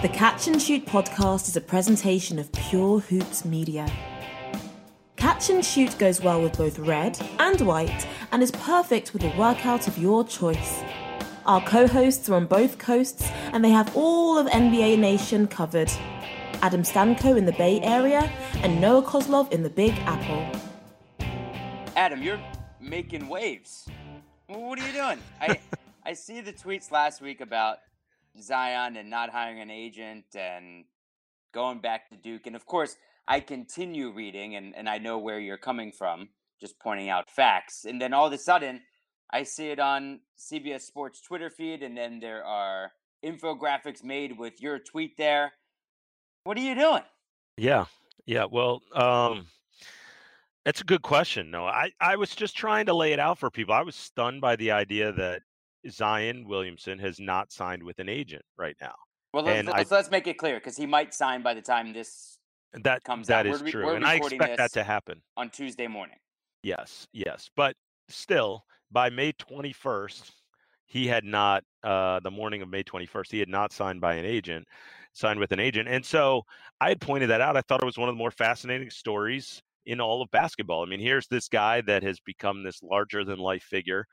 The Catch and Shoot podcast is a presentation of Pure Hoops Media. Catch and Shoot goes well with both red and white and is perfect with a workout of your choice. Our co hosts are on both coasts and they have all of NBA Nation covered. Adam Stanco in the Bay Area and Noah Coslov in the Big Apple. Adam, you're making waves. What are you doing? I I see the tweets last week about Zion and not hiring an agent and going back to Duke. And of course, I continue reading and, and I know where you're coming from, just pointing out facts. And then all of a sudden, I see it on CBS Sports Twitter feed, and then there are infographics made with your tweet there. What are you doing? Yeah. Yeah. Well, um, that's a good question. No, I, I was just trying to lay it out for people. I was stunned by the idea that Zion Williamson has not signed with an agent right now. Well, let's, let's, I, let's make it clear because he might sign by the time this that comes that out. is we're, true, we're and I expect that to happen on Tuesday morning. Yes, yes, but still, by May twenty first, he had not uh, the morning of May twenty first, he had not signed by an agent, signed with an agent, and so I had pointed that out. I thought it was one of the more fascinating stories in all of basketball. I mean, here's this guy that has become this larger than life figure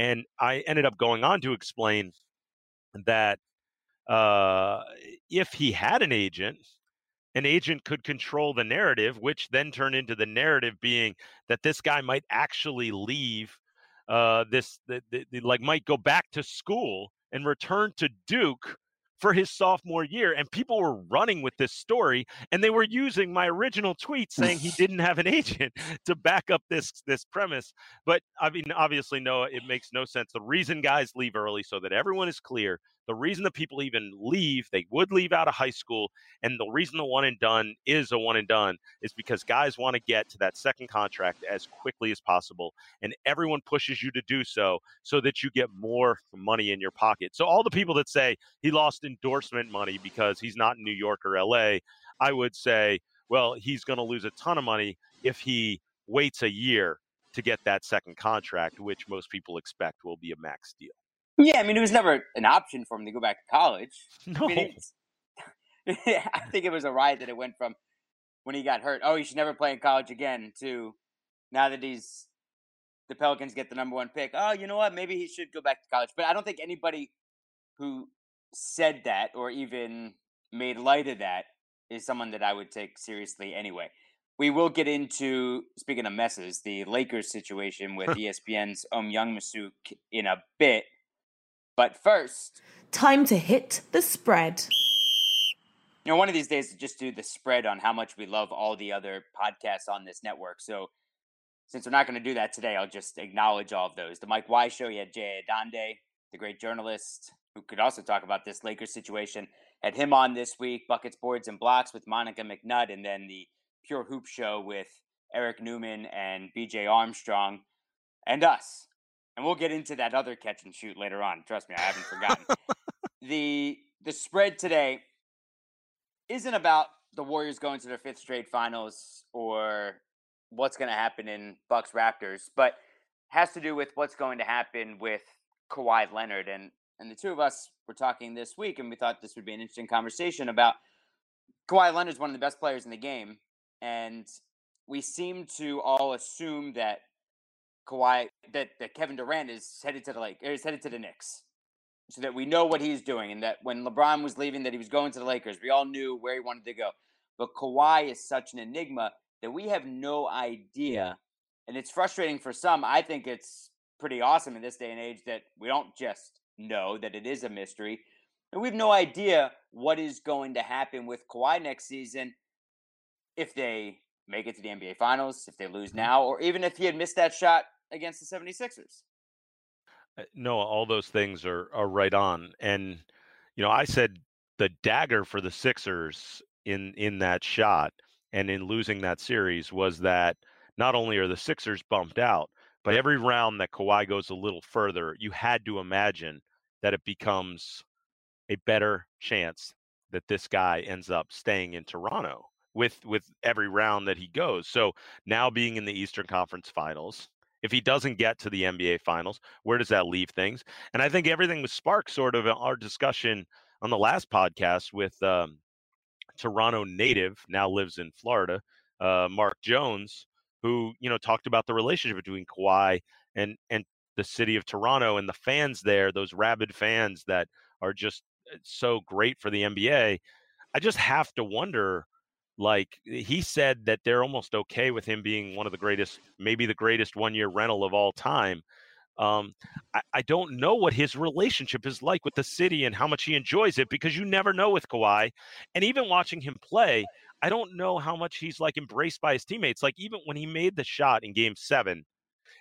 and I ended up going on to explain that uh, if he had an agent, an agent could control the narrative, which then turned into the narrative being that this guy might actually leave uh, this, the, the, the, like, might go back to school and return to Duke for his sophomore year. And people were running with this story and they were using my original tweet saying he didn't have an agent to back up this this premise. But I mean, obviously, no, it makes no sense. The reason guys leave early so that everyone is clear the reason that people even leave, they would leave out of high school, and the reason the one and done is a one and done is because guys want to get to that second contract as quickly as possible, and everyone pushes you to do so so that you get more money in your pocket. So all the people that say he lost endorsement money because he's not in New York or LA, I would say, well, he's going to lose a ton of money if he waits a year to get that second contract, which most people expect will be a max deal. Yeah, I mean, it was never an option for him to go back to college. No. I, mean, I think it was a ride that it went from when he got hurt, oh, he should never play in college again, to now that he's the Pelicans get the number one pick. Oh, you know what? Maybe he should go back to college. But I don't think anybody who said that or even made light of that is someone that I would take seriously anyway. We will get into speaking of messes, the Lakers situation with ESPN's Ohm Youngmisuk in a bit. But first, time to hit the spread. You know, one of these days, just do the spread on how much we love all the other podcasts on this network. So, since we're not going to do that today, I'll just acknowledge all of those. The Mike Y Show, you had Jay Adande, the great journalist who could also talk about this Lakers situation. Had him on this week, Buckets, Boards, and Blocks with Monica McNutt, and then the Pure Hoop Show with Eric Newman and BJ Armstrong, and us and we'll get into that other catch and shoot later on. Trust me, I haven't forgotten. the the spread today isn't about the Warriors going to their fifth straight finals or what's going to happen in Bucks Raptors, but has to do with what's going to happen with Kawhi Leonard and and the two of us were talking this week and we thought this would be an interesting conversation about Kawhi Leonard's one of the best players in the game and we seem to all assume that Kawhi that, that Kevin Durant is headed to the like is headed to the Knicks. So that we know what he's doing and that when LeBron was leaving that he was going to the Lakers. We all knew where he wanted to go. But Kawhi is such an enigma that we have no idea. And it's frustrating for some. I think it's pretty awesome in this day and age that we don't just know that it is a mystery. And we have no idea what is going to happen with Kawhi next season if they make it to the NBA Finals, if they lose mm-hmm. now, or even if he had missed that shot against the 76ers. Uh, no, all those things are are right on. And you know, I said the dagger for the Sixers in in that shot and in losing that series was that not only are the Sixers bumped out, but every round that Kawhi goes a little further, you had to imagine that it becomes a better chance that this guy ends up staying in Toronto with with every round that he goes. So now being in the Eastern Conference Finals, if he doesn't get to the NBA Finals, where does that leave things? And I think everything was sparked sort of our discussion on the last podcast with um, Toronto native, now lives in Florida, uh, Mark Jones, who you know talked about the relationship between Kawhi and and the city of Toronto and the fans there, those rabid fans that are just uh, so great for the NBA. I just have to wonder like he said that they're almost okay with him being one of the greatest, maybe the greatest one year rental of all time. Um, I, I, don't know what his relationship is like with the city and how much he enjoys it because you never know with Kawhi. And even watching him play, I don't know how much he's like embraced by his teammates. Like even when he made the shot in game seven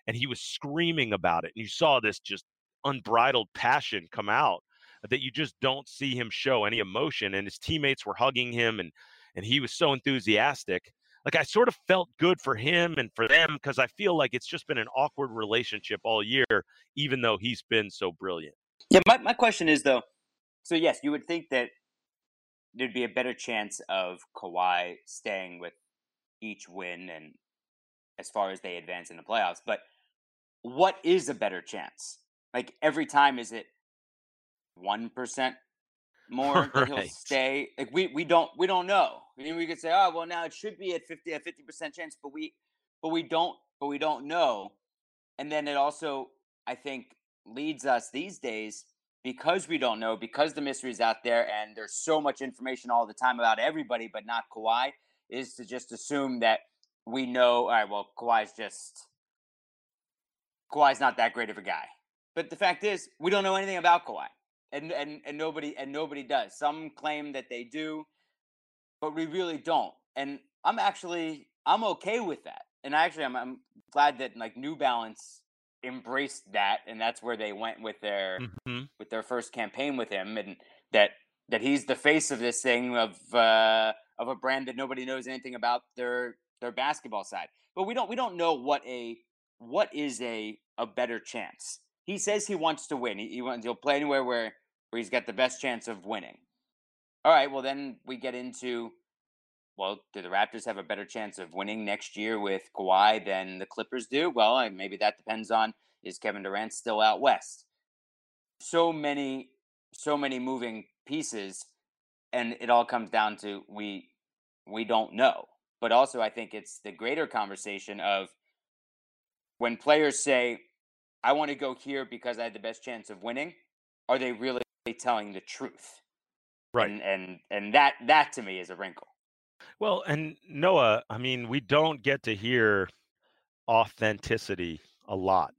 and he was screaming about it, and you saw this just unbridled passion come out that you just don't see him show any emotion. And his teammates were hugging him and and he was so enthusiastic. Like I sort of felt good for him and for them because I feel like it's just been an awkward relationship all year, even though he's been so brilliant. Yeah, my, my question is though, so yes, you would think that there'd be a better chance of Kawhi staying with each win and as far as they advance in the playoffs, but what is a better chance? Like every time is it 1%, more that he'll stay. Like we we don't we don't know. I mean, we could say, oh well, now it should be at fifty a fifty percent chance, but we but we don't but we don't know. And then it also I think leads us these days because we don't know because the mystery is out there and there's so much information all the time about everybody, but not Kawhi, is to just assume that we know. All right, well, Kawhi's just Kawhi's not that great of a guy. But the fact is, we don't know anything about Kawhi and and and nobody and nobody does. Some claim that they do, but we really don't. And I'm actually I'm okay with that. And actually, I'm I'm glad that like New Balance embraced that, and that's where they went with their mm-hmm. with their first campaign with him, and that that he's the face of this thing of uh, of a brand that nobody knows anything about their their basketball side. But we don't we don't know what a what is a a better chance. He says he wants to win. He, he wants he'll play anywhere where where he's got the best chance of winning. All right, well then we get into well, do the Raptors have a better chance of winning next year with Kawhi than the Clippers do? Well, maybe that depends on is Kevin Durant still out west. So many, so many moving pieces, and it all comes down to we we don't know. But also, I think it's the greater conversation of when players say, "I want to go here because I had the best chance of winning." Are they really telling the truth. Right. And and and that that to me is a wrinkle. Well, and Noah, I mean, we don't get to hear authenticity a lot.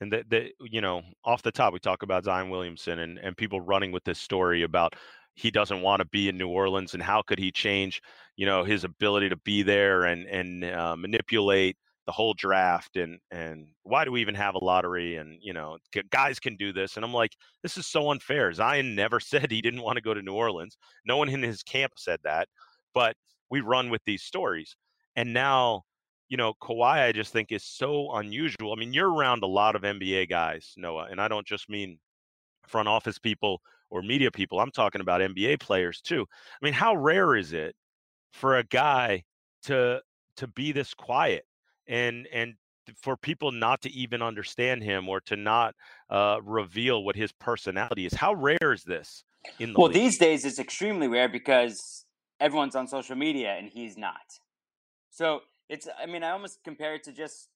And that the you know, off the top we talk about Zion Williamson and and people running with this story about he doesn't want to be in New Orleans and how could he change, you know, his ability to be there and and uh, manipulate the whole draft and and why do we even have a lottery and you know guys can do this and i'm like this is so unfair zion never said he didn't want to go to new orleans no one in his camp said that but we run with these stories and now you know Kawhi I just think is so unusual i mean you're around a lot of nba guys noah and i don't just mean front office people or media people i'm talking about nba players too i mean how rare is it for a guy to to be this quiet and and for people not to even understand him or to not uh, reveal what his personality is. How rare is this in the Well, league? these days it's extremely rare because everyone's on social media and he's not. So it's I mean, I almost compare it to just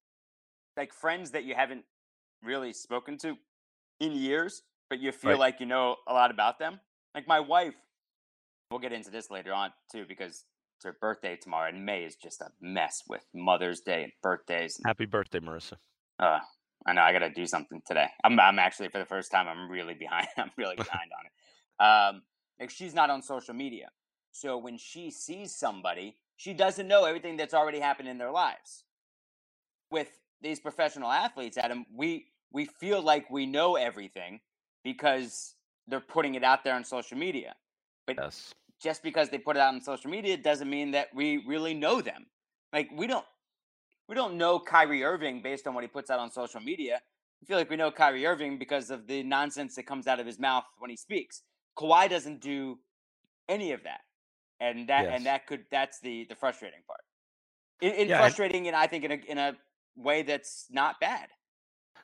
like friends that you haven't really spoken to in years, but you feel right. like you know a lot about them. Like my wife, we'll get into this later on too, because it's her birthday tomorrow, and May is just a mess with Mother's Day and birthdays. And, Happy birthday, Marissa. Uh, I know I got to do something today. I'm, I'm actually for the first time. I'm really behind. I'm really behind on it. Um, like she's not on social media, so when she sees somebody, she doesn't know everything that's already happened in their lives. With these professional athletes, Adam, we we feel like we know everything because they're putting it out there on social media. But Yes. Just because they put it out on social media doesn't mean that we really know them. Like we don't we don't know Kyrie Irving based on what he puts out on social media. I feel like we know Kyrie Irving because of the nonsense that comes out of his mouth when he speaks. Kawhi doesn't do any of that, and that Yes. and that could that's the the frustrating part. In, Yeah, frustrating, and I think in a in a way that's not bad.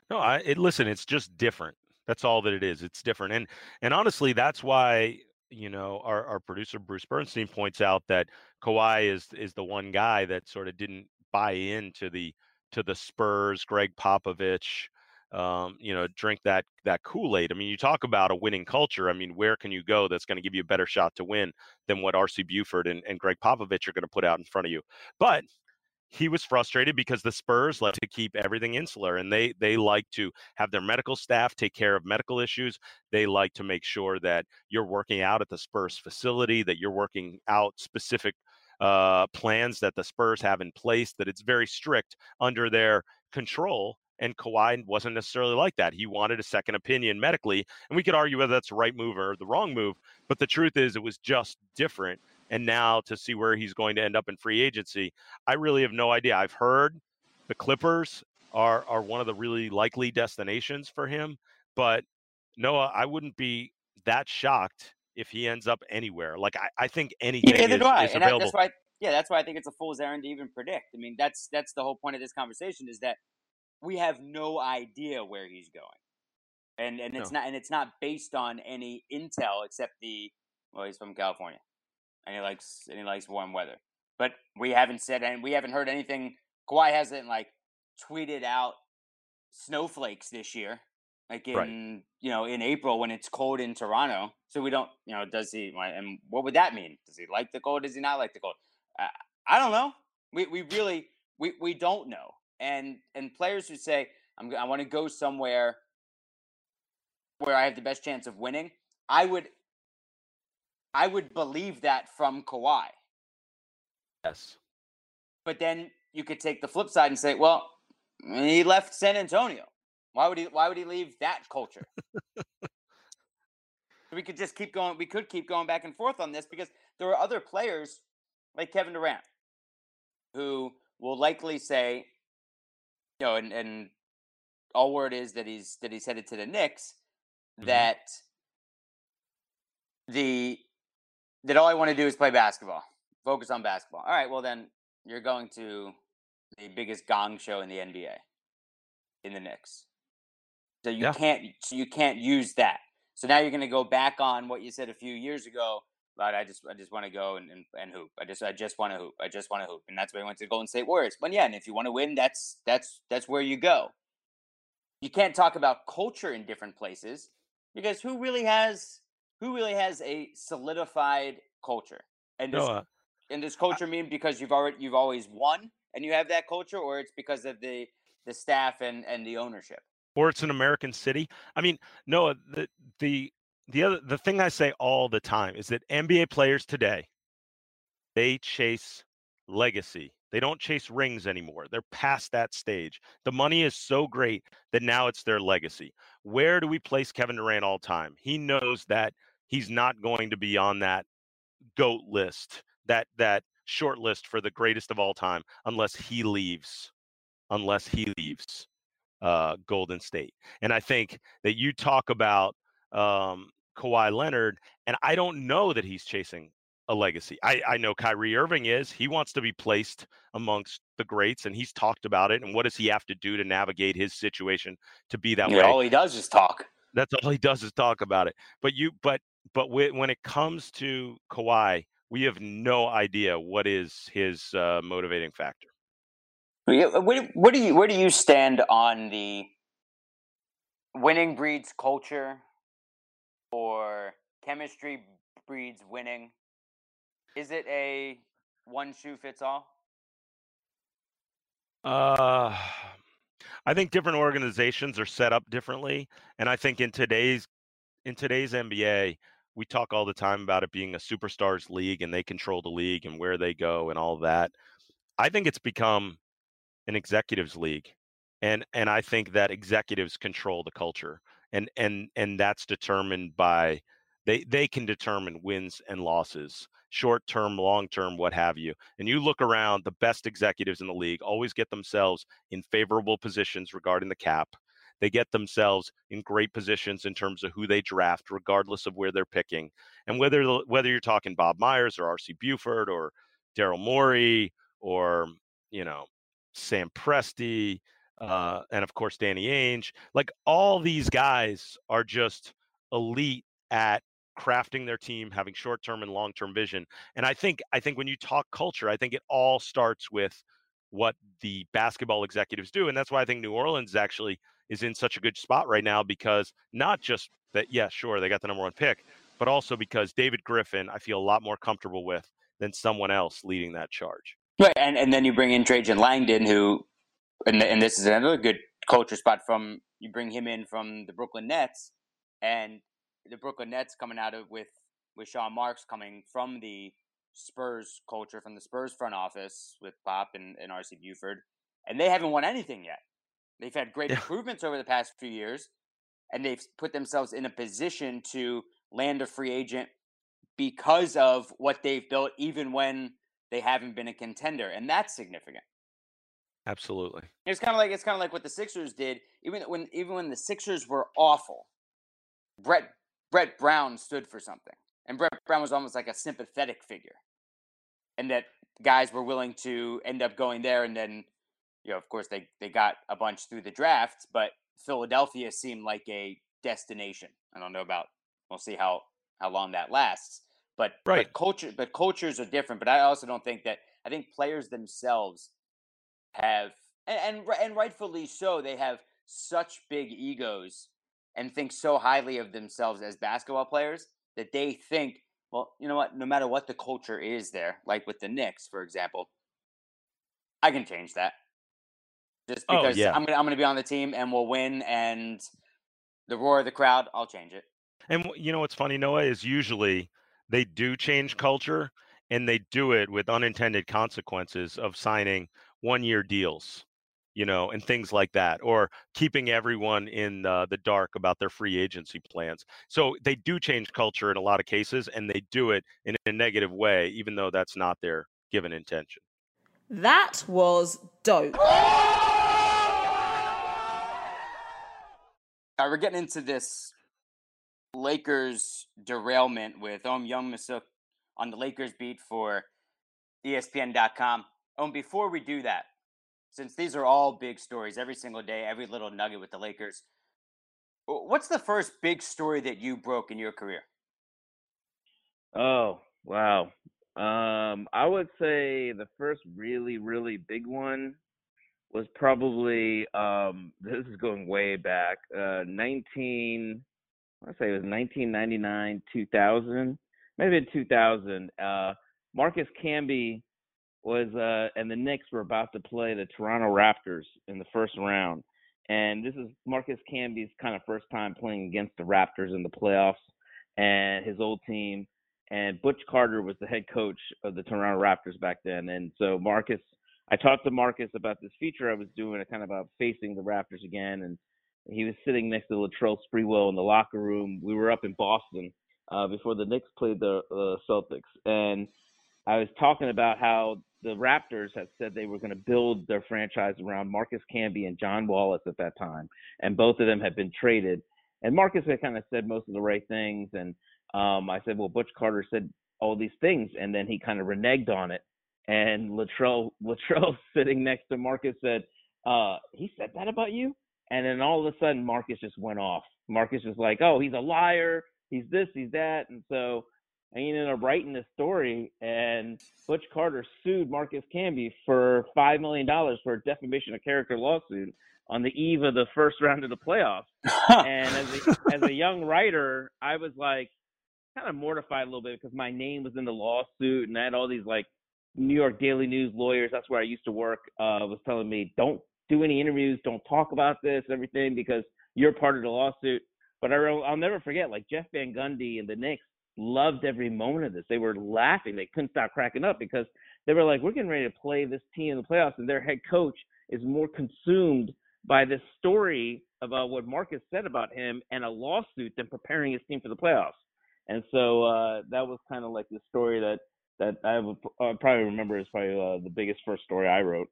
No, I it, listen. It's just different. That's all that it is. It's different, and and honestly, that's why you know our, our producer Bruce Bernstein points out that Kawhi is is the one guy that sort of didn't buy into the to the Spurs, Gregg Popovich, um, you know, drink that that Kool Aid. I mean, you talk about a winning culture. I mean, where can you go that's going to give you a better shot to win than what R.C. Buford and, and Gregg Popovich are going to put out in front of you? But he was frustrated because the Spurs like to keep everything insular and they they like to have their medical staff take care of medical issues. They like to make sure that you're working out at the Spurs facility, that you're working out specific uh, plans that the Spurs have in place, that it's very strict under their control. And Kawhi wasn't necessarily like that. He wanted a second opinion medically, and we could argue whether that's the right move or the wrong move. But the truth is, it was just different. And now to see where he's going to end up in free agency, I really have no idea. I've heard the Clippers are are one of the really likely destinations for him, but Noah, I wouldn't be that shocked if he ends up anywhere. Like I, I think anything Yeah, is, is available. that's why. Yeah, that's why I think it's a fool's errand to even predict. I mean, that's that's the whole point of this conversation is that we have no idea where he's going, and and it's No. not and it's not based on any intel except the well, he's from California, and he likes and he likes warm weather. But we haven't said and we haven't heard anything. Kawhi hasn't like tweeted out snowflakes this year, like in Right. you know in April when it's cold in Toronto. So we don't, you know, does he? And what would that mean? Does he like the cold? Does he not like the cold? I, I don't know. We we really we we don't know. And and players who say I'm I want to go somewhere where I have the best chance of winning, I would I would believe that from Kawhi. yes. But then you could take the flip side and say, well, he left San Antonio. Why would he why would he leave that culture? we could just keep going we could keep going back and forth on this because there are other players like Kevin Durant who will likely say, you know, and, and all word is that he's that he's headed to the Knicks, Mhm. that the that all I want to do is play basketball. Focus on basketball. All right, well then you're going to the biggest gong show in the NBA in the Knicks. So you Yeah. can't so you can't use that. So now you're going to go back on what you said a few years ago. But I just I just want to go and, and, and hoop. I just I just want to hoop. I just want to hoop, and that's why I went to the Golden State Warriors. But yeah, and if you want to win, that's that's that's where you go. You can't talk about culture in different places because who really has who really has a solidified culture? And does, Noah, and does culture mean because you've already you've always won and you have that culture, or it's because of the the staff and and the ownership? or it's an American city. I mean, Noah, the the the other the thing I say all the time is that NBA players today they chase legacy. They don't chase rings anymore. They're past that stage. The money is so great that now it's their legacy. Where do we place Kevin Durant all time? He knows that he's not going to be on that goat list, that that short list for the greatest of all time unless he leaves. Unless he leaves uh, Golden State. And I think that you talk about um, Kawhi Leonard, and I don't know that he's chasing a legacy. I, I know Kyrie Irving is. He wants to be placed amongst the greats, and he's talked about it. And what does he have to do to navigate his situation to be that Yeah, way? all he does is talk. That's all he does is talk about it. But you, but but whe- when it comes to Kawhi, we have no idea what is his uh, motivating factor. Where, where do you where do you stand on the winning breeds culture or chemistry breeds winning? Is it a one shoe fits all? Uh, I think different organizations are set up differently, and I think in today's in today's NBA, we talk all the time about it being a superstars league and they control the league and where they go and all that. I think it's become an executives league, and and I think that executives control the culture. and and and that's determined by they they can determine wins and losses short term long term what have you and you look around the best executives in the league always get themselves in favorable positions regarding the cap they get themselves in great positions in terms of who they draft regardless of where they're picking and whether whether you're talking bob myers or rc buford or daryl morey or you know sam presti uh, and of course danny ainge like all these guys are just elite at crafting their team, having short-term and long-term vision. And I think I think when you talk culture, I think it all starts with what the basketball executives do. And that's why I think New Orleans is actually is in such a good spot right now because not just that, yeah, sure, they got the number one pick, but also because David Griffin, I feel a lot more comfortable with than someone else leading that charge. Right. And and then you bring in Trajan Langdon, who and, and this is another good culture spot from you bring him in from the Brooklyn Nets and the Brooklyn Nets coming out of with with Sean Marks coming from the Spurs culture, from the Spurs front office with Pop and, and RC Buford, and they haven't won anything yet. They've had great yeah. improvements over the past few years, and they've put themselves in a position to land a free agent because of what they've built, even when they haven't been a contender, and that's significant. Absolutely. It's kind of like it's kind of like what the Sixers did, even when even when the Sixers were awful. Brett Brett Brown stood for something. And Brett Brown was almost like a sympathetic figure. And that guys were willing to end up going there and then you know, of course they they got a bunch through the draft, but Philadelphia seemed like a destination. I don't know about we'll see how how long that lasts. But right. but culture but cultures are different, but I also don't think that I think players themselves have and, and and rightfully so, they have such big egos and think so highly of themselves as basketball players that they think, well, you know what, no matter what the culture is there, like with the Knicks, for example, I can change that. Just oh, because oh, yeah. I'm gonna I'm gonna be on the team and we'll win and the roar of the crowd, I'll change it. And you know what's funny, Noah, is usually they do change culture and they do it with unintended consequences of signing one year deals you know, and things like that, or keeping everyone in uh, the dark about their free agency plans. So they do change culture in a lot of cases, and they do it in a negative way, even though that's not their given intention. That was dope. We're getting into this Lakers derailment with Ohm Youngmisuk on the Lakers beat for ESPN.com. Um, before we do that, since these are all big stories every single day, every little nugget with the Lakers, what's the first big story that you broke in your career? Oh, wow. Um, I would say the first really, really big one was probably um, this is going way back. Uh, 19, I say it was 1999, 2000, maybe in 2000. Uh, Marcus Camby was uh, and the Knicks were about to play the Toronto Raptors in the first round. And this is Marcus Camby's kind of first time playing against the Raptors in the playoffs and his old team. And Butch Carter was the head coach of the Toronto Raptors back then. And so Marcus, I talked to Marcus about this feature I was doing, kind of about facing the Raptors again. And he was sitting next to Latrell Sprewell in the locker room. We were up in Boston uh, before the Knicks played the uh, Celtics. And I was talking about how the Raptors had said they were going to build their franchise around Marcus Camby and John Wallace at that time, and both of them had been traded. And Marcus had kind of said most of the right things, and um, I said, well, Butch Carter said all these things, and then he kind of reneged on it. And Latrell, Latrell sitting next to Marcus said, uh, he said that about you? And then all of a sudden, Marcus just went off. Marcus was like, oh, he's a liar. He's this, he's that. And so I ended up writing this story, and Butch Carter sued Marcus Camby for five million dollars for a defamation of character lawsuit on the eve of the first round of the playoffs. and as a, as a young writer, I was like kind of mortified a little bit because my name was in the lawsuit, and I had all these like New York Daily News lawyers. That's where I used to work. Uh, was telling me don't do any interviews, don't talk about this, everything because you're part of the lawsuit. But I, I'll never forget, like Jeff Van Gundy and the Knicks loved every moment of this. They were laughing. They couldn't stop cracking up because they were like, we're getting ready to play this team in the playoffs, and their head coach is more consumed by this story about what Marcus said about him and a lawsuit than preparing his team for the playoffs. And so uh, that was kind of like the story that that I would uh, probably remember as probably uh, the biggest first story I wrote.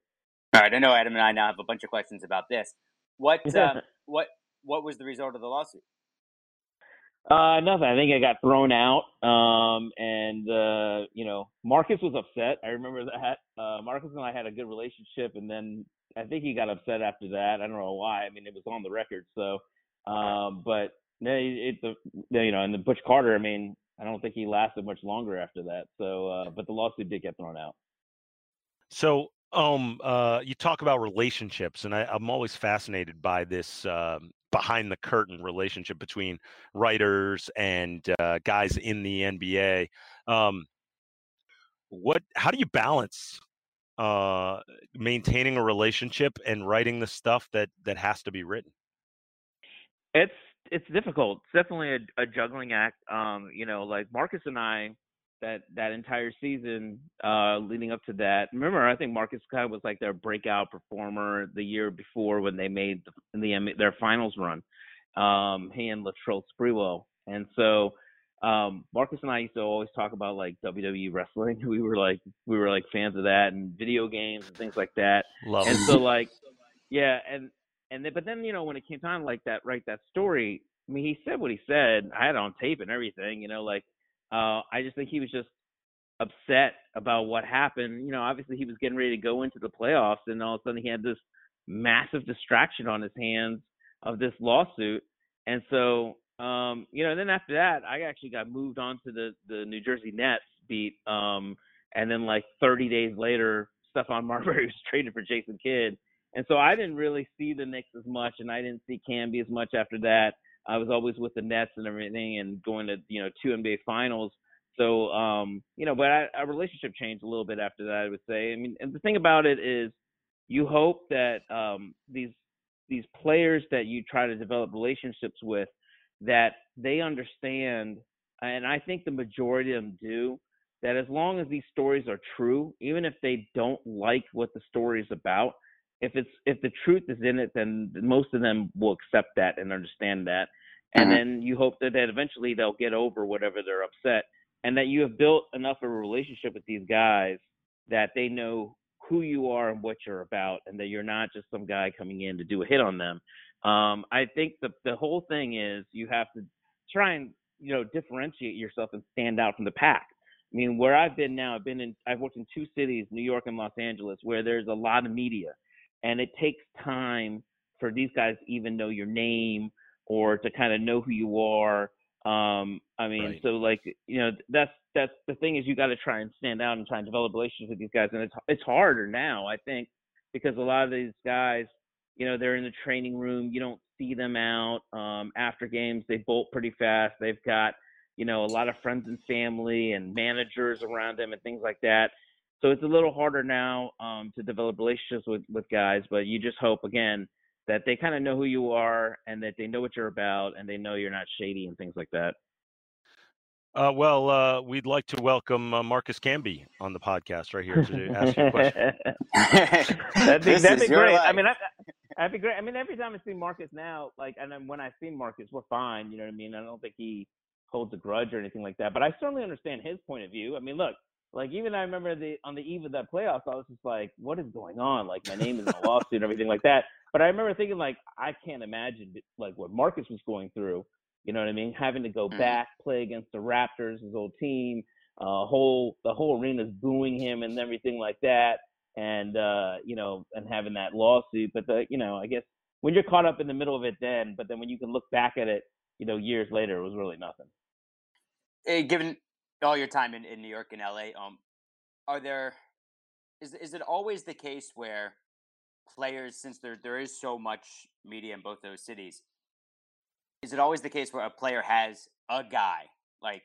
All right, I know Adam and I now have a bunch of questions about this. What um, what what was the result of the lawsuit? Uh, nothing. I think I got thrown out. Um, and uh, you know, Marcus was upset. I remember that. Uh, Marcus and I had a good relationship, and then I think he got upset after that. I don't know why. I mean, it was on the record. So, um, but it, it the you know, and the Butch Carter. I mean, I don't think he lasted much longer after that. So, uh, but the lawsuit did get thrown out. So, um, uh, you talk about relationships, and I, am always fascinated by this um, behind the curtain relationship between writers and uh, guys in the NBA. Um, what? How do you balance uh, maintaining a relationship and writing the stuff that that has to be written? It's it's difficult. It's definitely a, a juggling act. Um, you know, like Marcus and I, that that entire season uh, leading up to that. Remember, I think Marcus kind of was like their breakout performer the year before when they made the, the their finals run. Um, he and Latrell Sprewell, and so um, Marcus and I used to always talk about like WWE wrestling. We were like we were like fans of that and video games and things like that. Love and so like yeah, and and then, but then you know when it came time like that write that story. I mean, he said what he said. I had it on tape and everything. You know, like uh, I just think he was just upset about what happened. You know, obviously he was getting ready to go into the playoffs, and all of a sudden he had this massive distraction on his hands of this lawsuit. And so, um, you know, and then after that, I actually got moved on to the the New Jersey Nets beat. Um, and then like 30 days later, Stephon Marbury was traded for Jason Kidd. And so I didn't really see the Knicks as much, and I didn't see Camby as much after that. I was always with the Nets and everything, and going to you know two NBA finals. So um, you know, but I, our relationship changed a little bit after that. I would say. I mean, and the thing about it is, you hope that um, these these players that you try to develop relationships with, that they understand, and I think the majority of them do, that as long as these stories are true, even if they don't like what the story is about, if it's if the truth is in it, then most of them will accept that and understand that. And mm-hmm. then you hope that, that eventually they'll get over whatever they're upset, and that you have built enough of a relationship with these guys that they know who you are and what you're about, and that you're not just some guy coming in to do a hit on them. Um, I think the the whole thing is you have to try and you know differentiate yourself and stand out from the pack. I mean, where I've been now, I've been in, I've worked in two cities, New York and Los Angeles, where there's a lot of media and it takes time for these guys to even know your name or to kind of know who you are. Um, I mean, right. so like you know, that's that's the thing is you got to try and stand out and try and develop relationships with these guys, and it's it's harder now, I think, because a lot of these guys, you know, they're in the training room. You don't see them out um, after games. They bolt pretty fast. They've got you know a lot of friends and family and managers around them and things like that. So it's a little harder now um, to develop relationships with, with guys, but you just hope again that they kind of know who you are and that they know what you're about and they know you're not shady and things like that. Uh, well, uh, we'd like to welcome uh, Marcus Camby on the podcast right here to ask you a question. that'd be, that'd be great. Life. I mean, I, that'd be great. I mean, every time I see Marcus now, like, and then when I see Marcus, we're fine. You know what I mean? I don't think he holds a grudge or anything like that. But I certainly understand his point of view. I mean, look, like even I remember the on the eve of that playoffs, I was just like, what is going on? Like my name is in a lawsuit and everything like that. But I remember thinking like, I can't imagine like what Marcus was going through. You know what I mean? Having to go mm. back, play against the Raptors, his old team, uh, whole the whole arena's booing him and everything like that, and uh, you know, and having that lawsuit. But the you know, I guess when you're caught up in the middle of it, then, but then when you can look back at it, you know, years later, it was really nothing. Hey, given all your time in, in New York and LA, um, are there is is it always the case where players, since there there is so much media in both those cities, is it always the case where a player has a guy like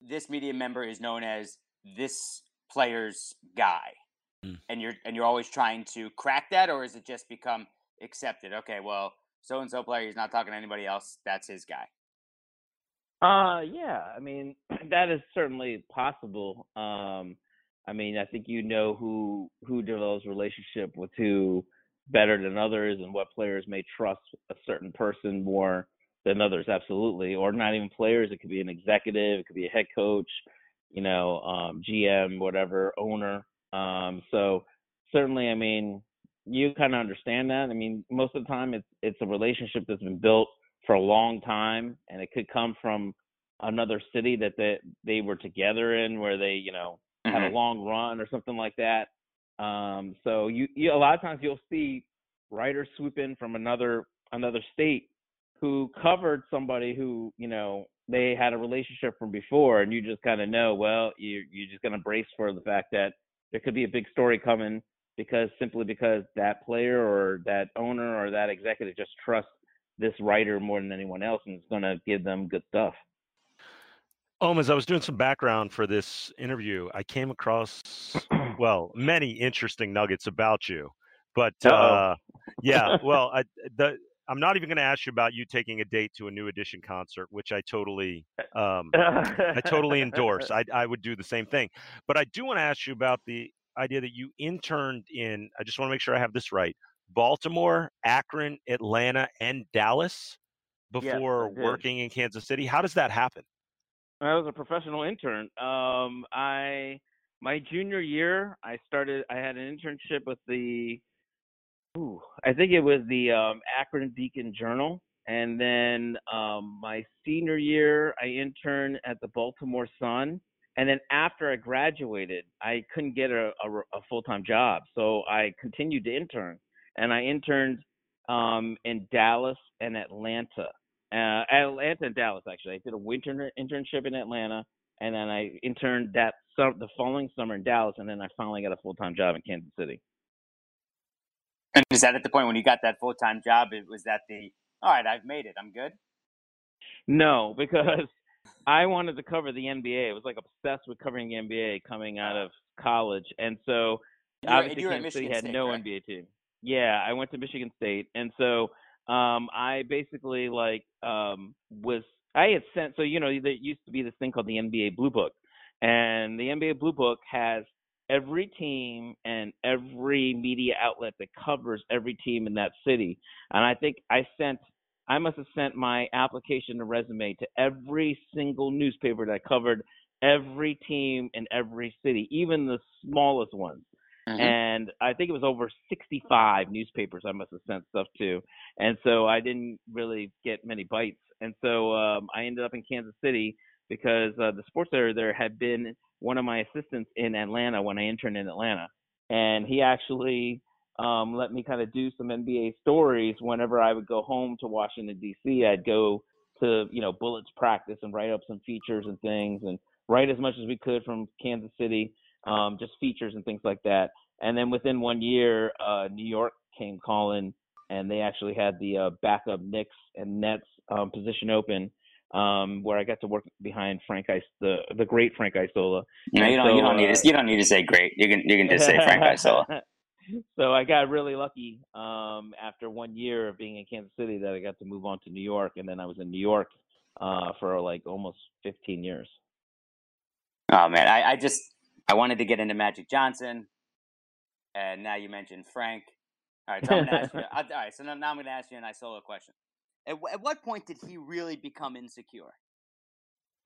this media member is known as this player's guy, mm. and you're and you're always trying to crack that, or is it just become accepted? Okay, well, so and so player, he's not talking to anybody else. That's his guy. Uh, yeah. I mean, that is certainly possible. Um, I mean, I think you know who who develops relationship with who better than others and what players may trust a certain person more than others absolutely or not even players it could be an executive it could be a head coach you know um gm whatever owner um so certainly i mean you kind of understand that i mean most of the time it's it's a relationship that's been built for a long time and it could come from another city that they they were together in where they you know mm-hmm. had a mm-hmm. long run or something like that um so you, you a lot of times you'll see writers swoop in from another another state who covered somebody who you know they had a relationship from before and you just kind of know well you you're just going to brace for the fact that there could be a big story coming because simply because that player or that owner or that executive just trusts this writer more than anyone else and is going to give them good stuff um, as I was doing some background for this interview, I came across, well, many interesting nuggets about you. But uh, yeah, well, I, the I'm not even going to ask you about you taking a date to a New Edition concert, which I totally, um, I totally endorse. I, I would do the same thing. But I do want to ask you about the idea that you interned in. I just want to make sure I have this right: Baltimore, Akron, Atlanta, and Dallas before yes, working in Kansas City. How does that happen? I was a professional intern. Um, I my junior year, I started. I had an internship with the Ooh, I think it was the um, Akron Beacon Journal. And then um, my senior year, I interned at the Baltimore Sun. And then after I graduated, I couldn't get a, a, a full time job. So I continued to intern. And I interned um, in Dallas and Atlanta. Uh, Atlanta and Dallas, actually. I did a winter internship in Atlanta. And then I interned that summer, the following summer in Dallas. And then I finally got a full time job in Kansas City. And is that at the point when you got that full time job? It was that the all right, I've made it. I'm good. No, because I wanted to cover the NBA. I was like obsessed with covering the NBA coming out of college, and so you obviously Kansas City had State, no right? NBA team. Yeah, I went to Michigan State, and so um, I basically like um, was I had sent so you know there used to be this thing called the NBA Blue Book, and the NBA Blue Book has every team and every media outlet that covers every team in that city. And I think I sent I must have sent my application and resume to every single newspaper that covered every team in every city, even the smallest ones. Mm-hmm. And I think it was over 65 newspapers I must have sent stuff to. And so I didn't really get many bites. And so um, I ended up in Kansas City because uh, the sports editor there had been one of my assistants in Atlanta when I interned in Atlanta, and he actually um, let me kind of do some NBA stories whenever I would go home to Washington D.C. I'd go to you know Bullets practice and write up some features and things, and write as much as we could from Kansas City, um, just features and things like that. And then within one year, uh, New York came calling, and they actually had the uh, backup Knicks and Nets um, position open um, where I got to work behind Frank Is- the the great Frank Isola. No, you don't. So, you don't need to. Uh, you don't need to say great. You can. You can just say Frank Isola. so I got really lucky um, after one year of being in Kansas City that I got to move on to New York, and then I was in New York uh, for like almost 15 years. Oh man, I, I just I wanted to get into Magic Johnson, and now you mentioned Frank. All right, so I'm gonna ask you. all right, so now, I'm going to ask you an Isola question. At, at what point did he really become insecure?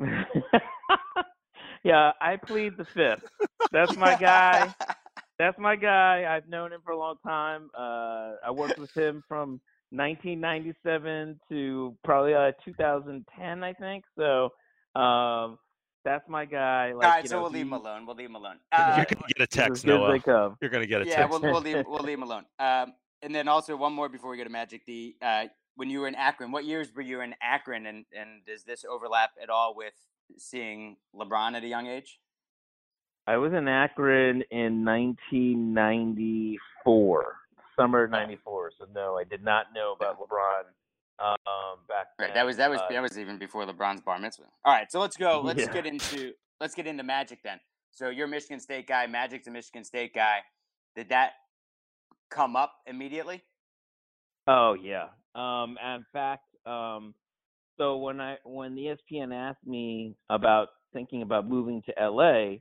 yeah, I plead the fifth. That's my guy. That's my guy. I've known him for a long time. Uh, I worked with him from 1997 to probably uh, 2010, I think. So um, that's my guy. Like, All right, so know, we'll he, leave him alone. We'll leave him alone. Uh, You're gonna get a text, Noah. You're gonna get a yeah, text. Yeah, we'll, we'll leave we'll leave him alone. Um, and then also one more before we go to Magic. The uh, when you were in Akron, what years were you in Akron, and and does this overlap at all with seeing LeBron at a young age? I was in Akron in 1994, summer '94. So no, I did not know about LeBron um, back. Right, then. that was that was uh, that was even before LeBron's bar mitzvah. All right, so let's go. Let's Yeah. get into let's get into Magic then. So you're a Michigan State guy. Magic's a Michigan State guy. Did that come up immediately? Oh yeah. Um, in fact, um, so when I when the ESPN asked me about thinking about moving to LA,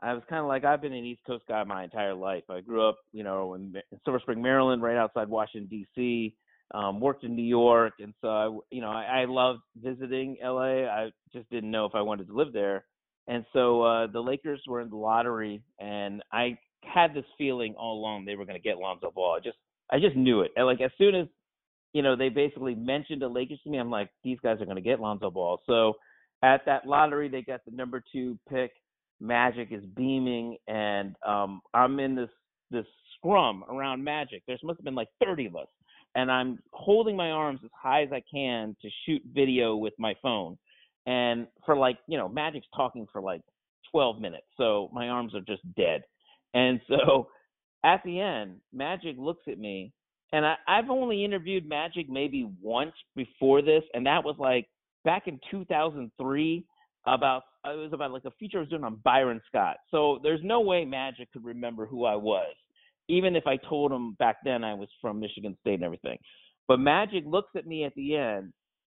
I was kind of like I've been an East Coast guy my entire life. I grew up, you know, in, in Silver Spring, Maryland, right outside Washington D.C. Um, worked in New York, and so I, you know, I, I loved visiting LA. I just didn't know if I wanted to live there, and so uh, the Lakers were in the lottery, and I had this feeling all along they were going to get Lonzo Ball. I just, I just knew it. And like as soon as, you know, they basically mentioned the Lakers to me, I'm like, these guys are going to get Lonzo Ball. So at that lottery, they got the number two pick Magic is beaming, and um, I'm in this this scrum around Magic. There must have been like 30 of us, and I'm holding my arms as high as I can to shoot video with my phone. And for like, you know, Magic's talking for like 12 minutes, so my arms are just dead. And so at the end, Magic looks at me, and I, I've only interviewed Magic maybe once before this, and that was like back in 2003 about it was about like a feature I was doing on Byron Scott. So there's no way Magic could remember who I was, even if I told him back then I was from Michigan State and everything. But Magic looks at me at the end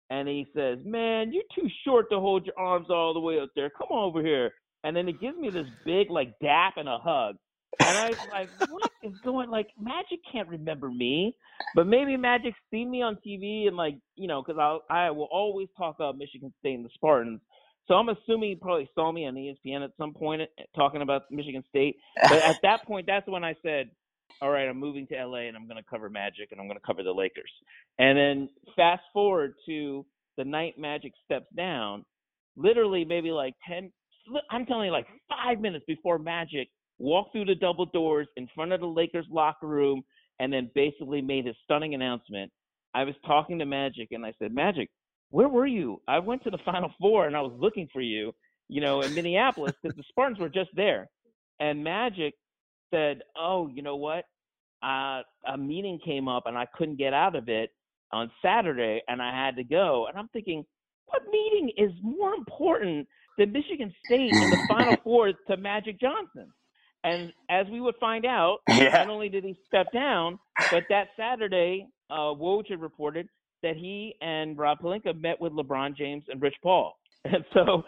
and he says, "Man, you're too short to hold your arms all the way up there. Come over here." And then he gives me this big like dap and a hug. And I was like, what is going like Magic can't remember me, but maybe Magic seen me on TV and like, you know, I I will always talk about Michigan State and the Spartans so I'm assuming he probably saw me on ESPN at some point eh, talking about Michigan State. But at that point, that's when I said, "All right, I'm moving to LA and I'm going to cover Magic and I'm going to cover the Lakers." And then fast forward to the night Magic steps down, literally maybe like ten. I'm telling you, like five minutes before Magic walked through the double doors in front of the Lakers locker room and then basically made his stunning announcement. I was talking to Magic and I said, Magic, where were you? I went to the Final Four and I was looking for you, you know, in Minneapolis because the Spartans were just there. And Magic said, oh, you know what? Uh, a meeting came up and I couldn't get out of it on Saturday and I had to go. And I'm thinking, what meeting is more important than Michigan State in the Final Four to Magic Johnson? And as we would find out, yeah. not only did he step down, but that Saturday, uh, Woj had reported that he and Rob Pelinka met with LeBron James and Rich Paul. And so,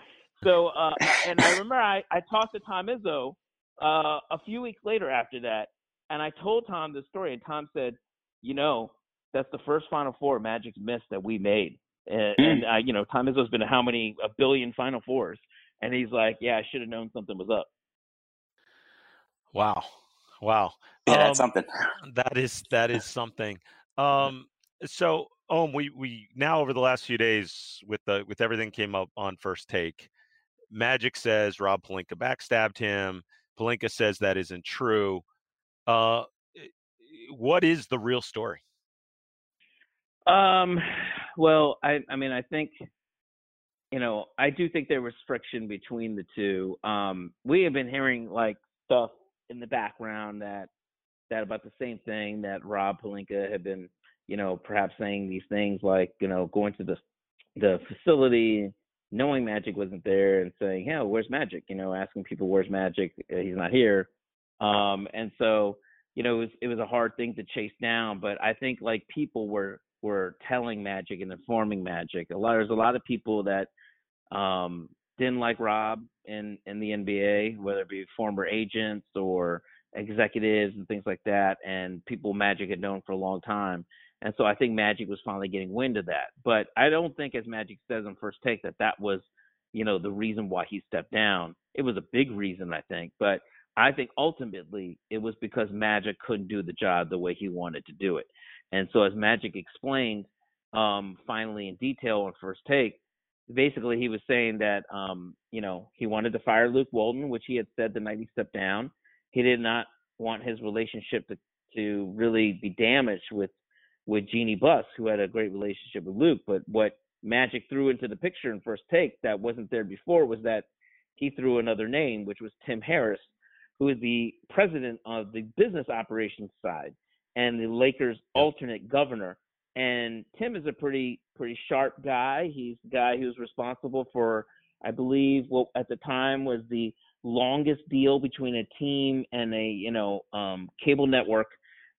so, uh, and I remember I, I talked to Tom Izzo uh, a few weeks later after that, and I told Tom the story, and Tom said, you know, that's the first Final Four Magic's missed that we made. And, hmm. and uh, you know, Tom Izzo's been to how many a billion Final Fours, and he's like, yeah, I should have known something was up. Wow, wow, yeah, um, that's something. That is that is something. Um, so um, we we now over the last few days with the with everything came up on first take. Magic says Rob Pelinka backstabbed him. Pelinka says that isn't true. Uh, what is the real story? Um, well, I I mean I think you know I do think there was friction between the two. Um, we have been hearing like stuff in the background that that about the same thing that Rob Pelinka had been you know, perhaps saying these things like, you know, going to the the facility, knowing Magic wasn't there, and saying, "Hey, where's Magic?" You know, asking people, "Where's Magic?" Uh, he's not here. Um, and so, you know, it was it was a hard thing to chase down. But I think like people were were telling Magic and informing Magic. A lot there's a lot of people that um, didn't like Rob in in the NBA, whether it be former agents or executives and things like that, and people Magic had known for a long time. And so I think Magic was finally getting wind of that. But I don't think, as Magic says on first take, that that was, you know, the reason why he stepped down. It was a big reason, I think. But I think ultimately it was because Magic couldn't do the job the way he wanted to do it. And so, as Magic explained um, finally in detail on first take, basically he was saying that, um, you know, he wanted to fire Luke Walton, which he had said the night he stepped down. He did not want his relationship to, to really be damaged with with Jeanie Buss, who had a great relationship with Luke. But what Magic threw into the picture in first take that wasn't there before was that he threw another name, which was Tim Harris, who is the president of the business operations side and the Lakers' alternate governor. And Tim is a pretty pretty sharp guy. He's the guy who's responsible for, I believe, what at the time was the longest deal between a team and a you know um, cable network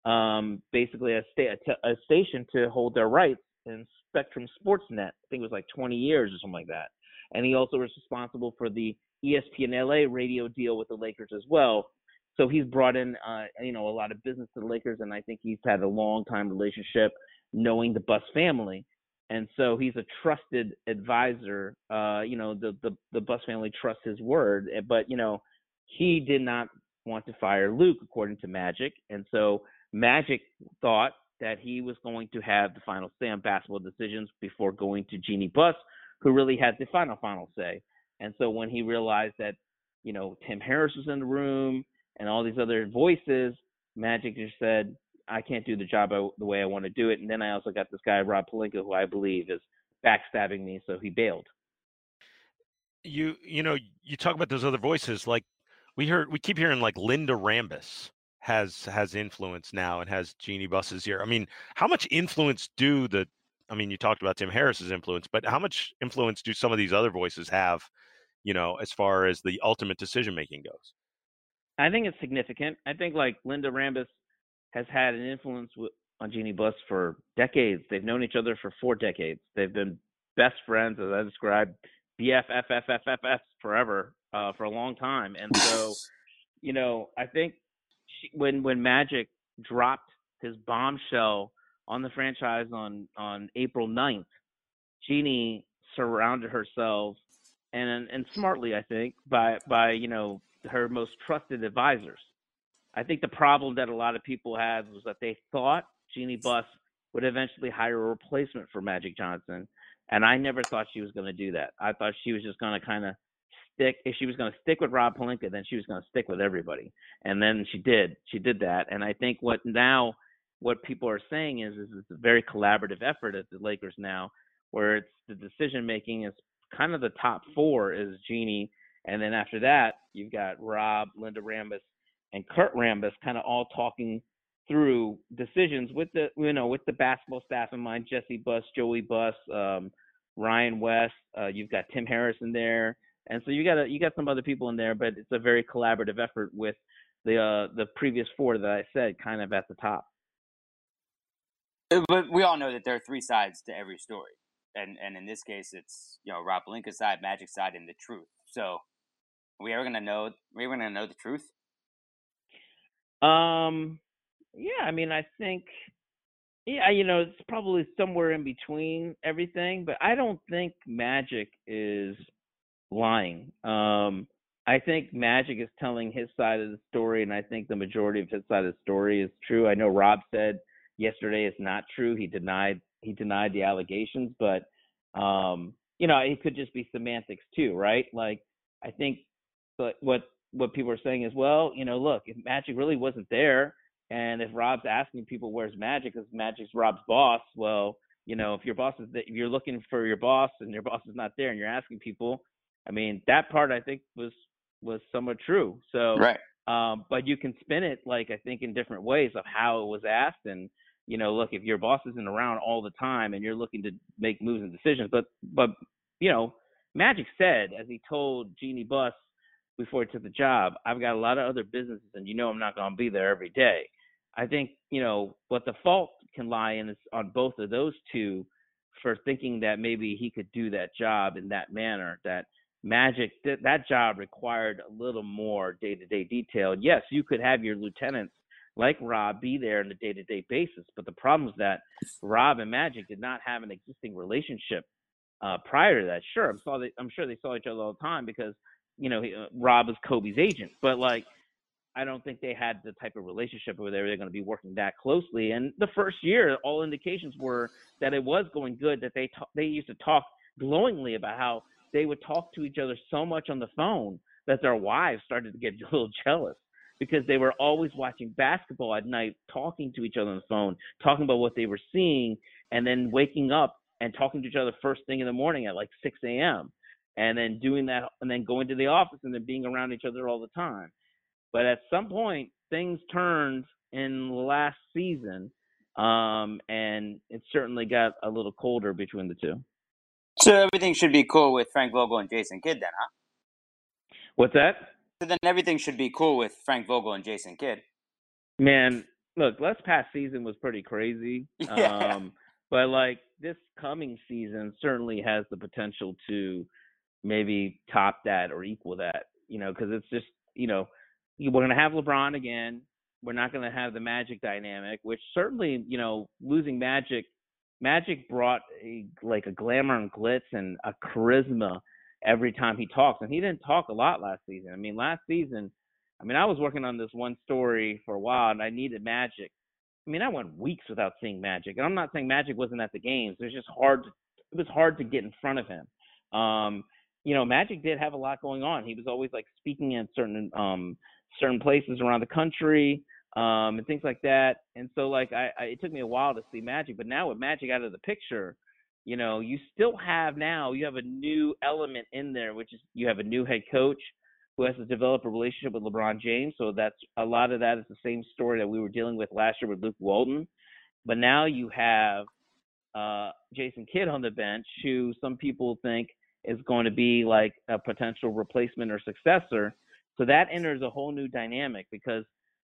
um, basically a, sta- a, station to hold their rights in Spectrum Sportsnet. I think it was like 20 years or something like that. And he also was responsible for the ESPN LA radio deal with the Lakers as well. So he's brought in, uh, you know, a lot of business to the Lakers, and I think he's had a long time relationship, knowing the Buss family, and so he's a trusted advisor. Uh, you know, the the the Buss family trusts his word, but you know, he did not want to fire Luke, according to Magic, and so Magic thought that he was going to have the final say on basketball decisions before going to Jeanie Buss, who really had the final final say. And so when he realized that, you know, Tim Harris was in the room and all these other voices, Magic just said, I can't do the job the way I want to do it. And then I also got this guy Rob Pelinka, who I believe is backstabbing me, so he bailed. You you know you talk about those other voices like we heard we keep hearing like Linda Rambis has has influence now and has Jeanie Buss's here. I mean, how much influence do the I mean, you talked about Tim Harris's influence, but how much influence do some of these other voices have, you know, as far as the ultimate decision making goes? I think it's significant. I think like Linda Rambis has had an influence on Jeanie Buss for decades. They've known each other for four decades. They've been best friends, as I described, BFFFFFF forever, uh, for a long time. And so, you know, I think she, when when Magic dropped his bombshell on the franchise on on April 9th, Jeanie surrounded herself and and smartly, I think, by by you know her most trusted advisors. I think the problem that a lot of people had was that they thought Jeanie Buss would eventually hire a replacement for Magic Johnson, and I never thought she was going to do that. I thought she was just going to kind of stick. If she was going to stick with Rob Pelinka, then she was going to stick with everybody, and then she did. She did that, and I think what now what people are saying is, is it's a very collaborative effort at the Lakers now, where it's the decision making is kind of the top four is Jeanie, and then after that you've got Rob, Linda Rambis, and Kurt Rambis, kind of all talking through decisions with the you know with the basketball staff in mind, Jesse Buss, Joey Buss, um, Ryan West, uh, you've got Tim Harris in there, and so you got a, you got some other people in there, but it's a very collaborative effort with the uh, the previous four that I said kind of at the top. Uh, but we all know that there are three sides to every story, and and in this case, it's you know Rob Pelinka's side, Magic side, and the truth. So, are we ever gonna know? Are we ever gonna know the truth? Um, yeah, I mean, I think, yeah, you know, it's probably somewhere in between everything, but I don't think Magic is lying. Um, I think Magic is telling his side of the story, and I think the majority of his side of the story is true. I know Rob said yesterday is not true. He denied he denied the allegations, but um, you know, it could just be semantics too, right? Like I think but what what people are saying is, well, you know, look, if Magic really wasn't there, and if Rob's asking people where's Magic, because Magic's Rob's boss, well, you know, if your boss is if you're looking for your boss and your boss is not there, and you're asking people, I mean, that part I think was was somewhat true. So, right. Um, but you can spin it like I think in different ways of how it was asked and you know, look, if your boss isn't around all the time and you're looking to make moves and decisions, but but you know, Magic said as he told Jeanie Buss before he took the job, I've got a lot of other businesses and you know I'm not gonna be there every day. I think, you know, what the fault can lie in is on both of those two for thinking that maybe he could do that job in that manner, that Magic that that job required a little more day to day detail. Yes, you could have your lieutenants like Rob be there on a day to day basis. But the problem is that Rob and Magic did not have an existing relationship uh, prior to that. Sure, I'm, saw they, I'm sure they saw each other all the time because you know he, uh, Rob is Kobe's agent, but like. I don't think they had the type of relationship where they were going to be working that closely. And the first year, all indications were that it was going good. That they they used to talk glowingly about how they would talk to each other so much on the phone that their wives started to get a little jealous because they were always watching basketball at night, talking to each other on the phone, talking about what they were seeing, and then waking up and talking to each other first thing in the morning at like 6 a.m. And then doing that, and then going to the office and then being around each other all the time. But at some point, things turned in last season, um, and it certainly got a little colder between the two. So everything should be cool with Frank Vogel and Jason Kidd, then, huh? What's that? So then everything should be cool with Frank Vogel and Jason Kidd. Man, look, last past season was pretty crazy. Yeah. Um, but like this coming season certainly has the potential to maybe top that or equal that. You know, because it's just you know we're going to have LeBron again. We're not going to have the Magic dynamic, which certainly you know losing Magic. Magic brought a, like a glamour and glitz and a charisma every time he talks, and he didn't talk a lot last season. I mean, last season, I mean, I was working on this one story for a while, and I needed Magic. I mean, I went weeks without seeing Magic, and I'm not saying Magic wasn't at the games. It was just hard. To, it was hard to get in front of him. Um, you know, Magic did have a lot going on. He was always like speaking at certain um certain places around the country um and things like that. And so like I, I it took me a while to see Magic, but now with Magic out of the picture, you know, you still have now you have a new element in there, which is you have a new head coach who has to develop a relationship with LeBron James. So that's a lot of that is the same story that we were dealing with last year with Luke Walton. But now you have uh, Jason Kidd on the bench, who some people think is going to be like a potential replacement or successor. So that enters a whole new dynamic because,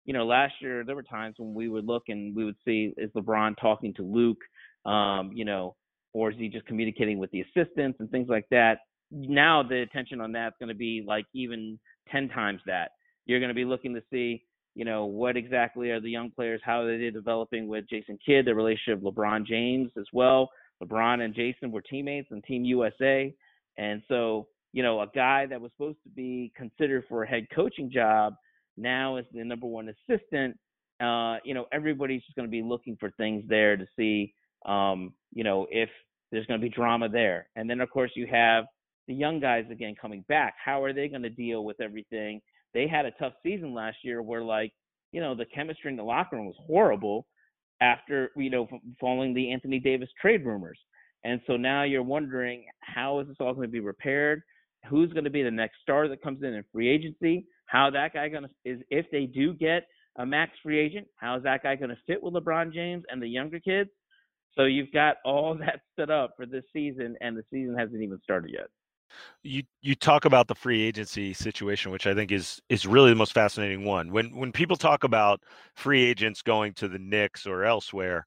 you know, last year there were times when we would look and we would see is LeBron talking to Luke, um, you know, or is he just communicating with the assistants and things like that. Now the attention on that's going to be like even 10 times that. You're going to be looking to see, you know, what exactly are the young players, how are they developing with Jason Kidd, the relationship of LeBron James as well. LeBron and Jason were teammates in Team USA. And so, you know, a guy that was supposed to be considered for a head coaching job now is the number one assistant. Uh, you know, everybody's just going to be looking for things there to see, um, you know, if there's going to be drama there. And then, of course, you have the young guys again coming back. How are they going to deal with everything? They had a tough season last year where, like, you know, the chemistry in the locker room was horrible after, you know, following the Anthony Davis trade rumors. And so now you're wondering how is this all going to be repaired? Who's going to be the next star that comes in in free agency? How that guy to is if they do get a max free agent, how is that guy to fit with LeBron James and the younger kids? So you've got all that set up for this season, and the season hasn't even started yet. You you talk about the free agency situation, which I think is is really the most fascinating one. When when people talk about free agents going to the Knicks or elsewhere,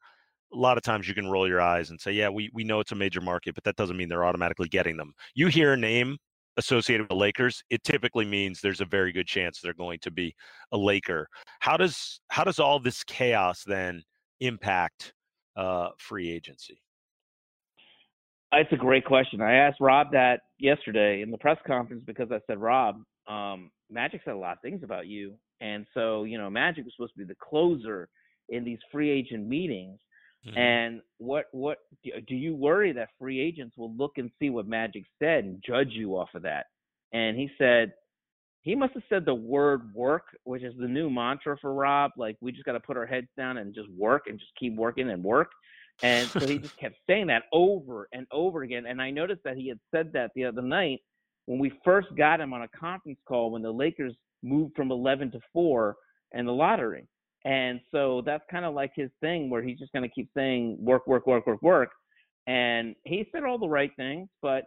a lot of times you can roll your eyes and say, yeah, we, we know it's a major market, but that doesn't mean they're automatically getting them. You hear a name associated with Lakers, it typically means there's a very good chance they're going to be a Laker. How does how does all this chaos then impact uh, free agency? It's a great question. I asked Rob that yesterday in the press conference because I said, Rob, um, Magic said a lot of things about you, and so you know, Magic was supposed to be the closer in these free agent meetings Mm-hmm. And what what do you worry that free agents will look and see what Magic said and judge you off of that? And he said he must have said the word work, which is the new mantra for Rob. Like we just got to put our heads down and just work and just keep working and work. And so he just kept saying that over and over again. And I noticed that he had said that the other night when we first got him on a conference call when the Lakers moved from 11 to 4 in the lottery. And so that's kind of like his thing where he's just going to keep saying work, work, work, work, work. And he said all the right things, but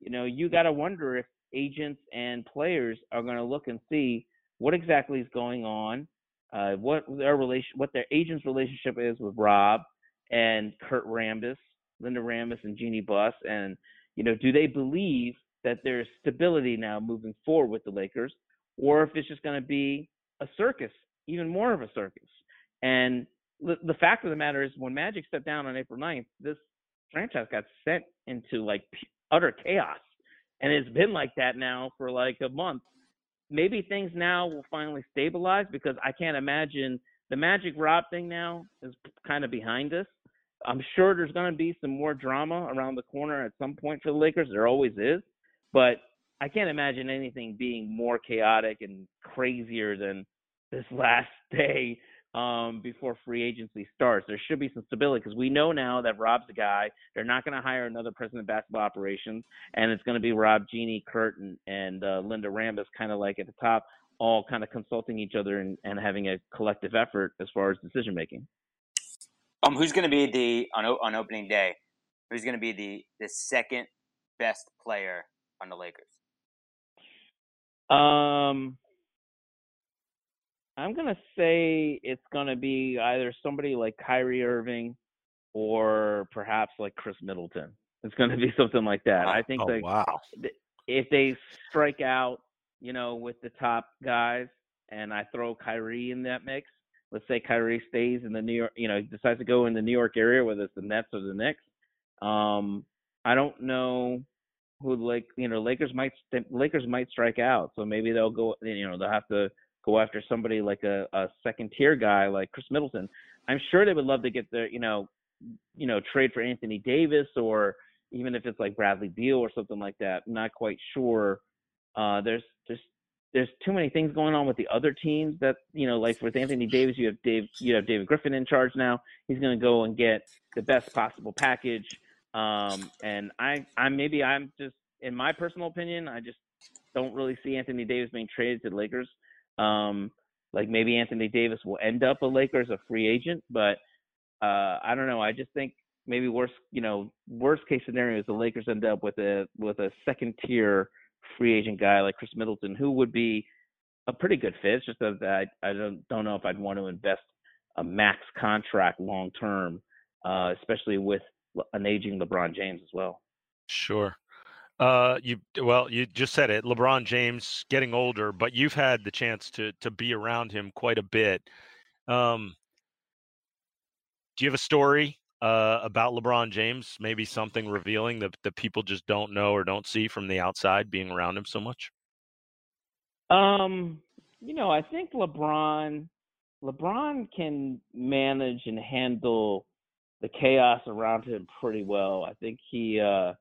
you know, you got to wonder if agents and players are going to look and see what exactly is going on, uh, what their relation, what their agent's relationship is with Rob and Kurt Rambis, Linda Rambis, and Jeanie Buss, and you know, do they believe that there's stability now moving forward with the Lakers, or if it's just going to be a circus even more of a circus. And the, the fact of the matter is, when Magic stepped down on April 9th, this franchise got sent into like utter chaos. And it's been like that now for like a month. Maybe things now will finally stabilize because I can't imagine the Magic Rob thing now is kind of behind us. I'm sure there's going to be some more drama around the corner at some point for the Lakers. There always is. But I can't imagine anything being more chaotic and crazier than this last day um, before free agency starts. There should be some stability because we know now that Rob's the guy. They're not going to hire another president of basketball operations, and it's going to be Rob, Jeanie, Kurt, and, and uh, Linda Rambis kind of like at the top, all kind of consulting each other and, and having a collective effort as far as decision making. Um, who's going to be the on on opening day? Who's going to be the the second best player on the Lakers? Um, I'm gonna say it's gonna be either somebody like Kyrie Irving or perhaps like Khris Middleton. It's gonna be something like that. I think oh, like wow. if they strike out, you know, with the top guys, and I throw Kyrie in that mix, let's say Kyrie stays in the New York, you know, decides to go in the New York area, whether it's the Nets or the Knicks. Um, I don't know who like you know Lakers might Lakers might strike out, so maybe they'll go, you know, they'll have to go after somebody like a, a second tier guy like Khris Middleton. I'm sure they would love to get their, you know, you know, trade for Anthony Davis or even if it's like Bradley Beal or something like that. I'm not quite sure. Uh, there's just there's too many things going on with the other teams that you know, like with Anthony Davis, you have Dave, you have David Griffin in charge now. He's going to go and get the best possible package. Um, and I, I maybe I'm just in my personal opinion, I just don't really see Anthony Davis being traded to the Lakers. Um, like maybe Anthony Davis will end up a Lakers a free agent, but uh, I don't know. I just think maybe worst, you know, worst case scenario is the Lakers end up with a with a second tier free agent guy like Khris Middleton, who would be a pretty good fit. It's just that I, I don't don't know if I'd want to invest a max contract long term, uh, especially with an aging LeBron James as well. Sure. Uh, you well, you just said it. LeBron James getting older, but you've had the chance to to be around him quite a bit. Um, do you have a story uh, about LeBron James? Maybe something revealing that that people just don't know or don't see from the outside, being around him so much. Um, you know, I think LeBron LeBron can manage and handle the chaos around him pretty well. I think he uh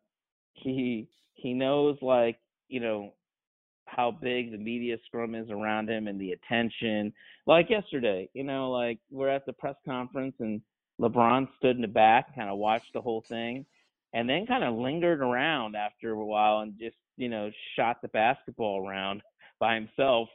he he knows like, you know, how big the media scrum is around him and the attention. Like yesterday, you know, like we're at the press conference and LeBron stood in the back, kind of watched the whole thing, and then kind of lingered around after a while and just, you know, shot the basketball around by himself.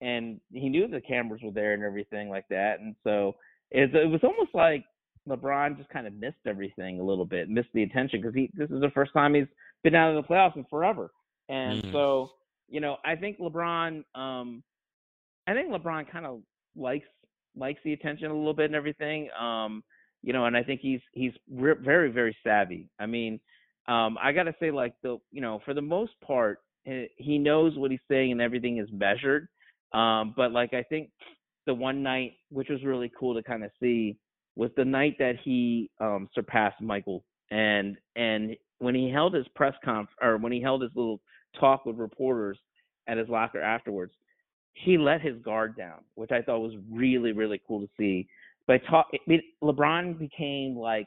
And he knew the cameras were there and everything like that. And so it, it was almost like LeBron just kind of missed everything a little bit, missed the attention because he this is the first time he's been out of the playoffs in forever. And mm-hmm. so, you know, I think LeBron, um, I think LeBron kind of likes likes the attention a little bit and everything. Um, you know, and I think he's he's re- very very savvy. I mean, um, I got to say, like the you know, for the most part, he knows what he's saying and everything is measured. Um, but like I think the one night, which was really cool to kind of see, was the night that he um, surpassed Michael and and when he held his press conf or when he held his little talk with reporters at his locker afterwards, he let his guard down, which I thought was really really cool to see. But talk, LeBron became like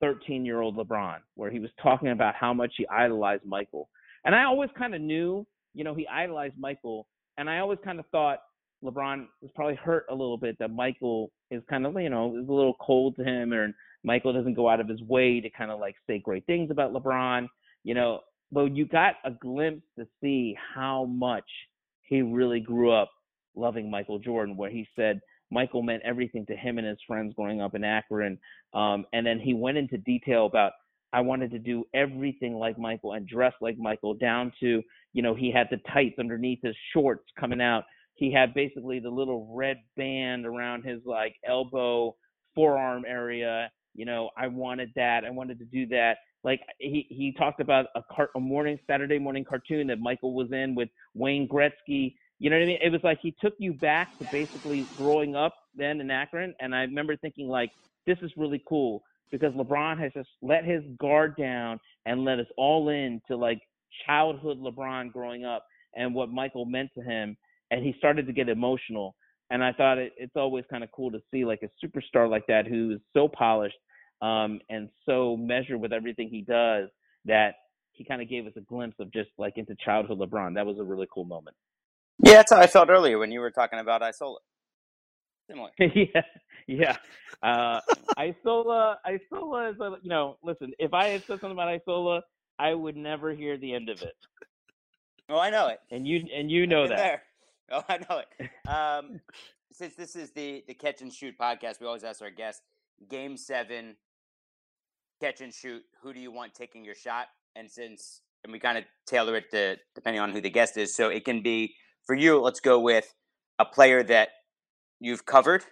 13 year old LeBron, where he was talking about how much he idolized Michael, and I always kind of knew, you know, he idolized Michael, and I always kind of thought LeBron was probably hurt a little bit that Michael is kind of, you know, is a little cold to him, or Michael doesn't go out of his way to kind of like say great things about LeBron, you know. But you got a glimpse to see how much he really grew up loving Michael Jordan, where he said Michael meant everything to him and his friends growing up in Akron. Um, and then he went into detail about I wanted to do everything like Michael and dress like Michael, down to, you know, he had the tights underneath his shorts coming out. He had basically the little red band around his like elbow, forearm area you know, I wanted that. I wanted to do that. Like he he talked about a, car- a morning Saturday morning cartoon that Michael was in with Wayne Gretzky. You know what I mean? It was like he took you back to basically growing up then in Akron, and I remember thinking like, this is really cool because LeBron has just let his guard down and let us all in to like childhood LeBron growing up and what Michael meant to him, and he started to get emotional. And I thought it, it's always kind of cool to see like a superstar like that who is so polished um, and so measured with everything he does that he kind of gave us a glimpse of just like into childhood LeBron. That was a really cool moment. Yeah, that's how I felt earlier when you were talking about Isola. Similar. yeah, yeah. Uh, Isola, Isola is a, you know, listen. If I had said something about Isola, I would never hear the end of it. Oh, I know it. And you and you know that. Oh, I know it. Um, since this is the the catch and shoot podcast, we always ask our guests: Game seven, catch and shoot, who do you want taking your shot? And since and we kind of tailor it to depending on who the guest is, so it can be for you. Let's go with a player that you've covered,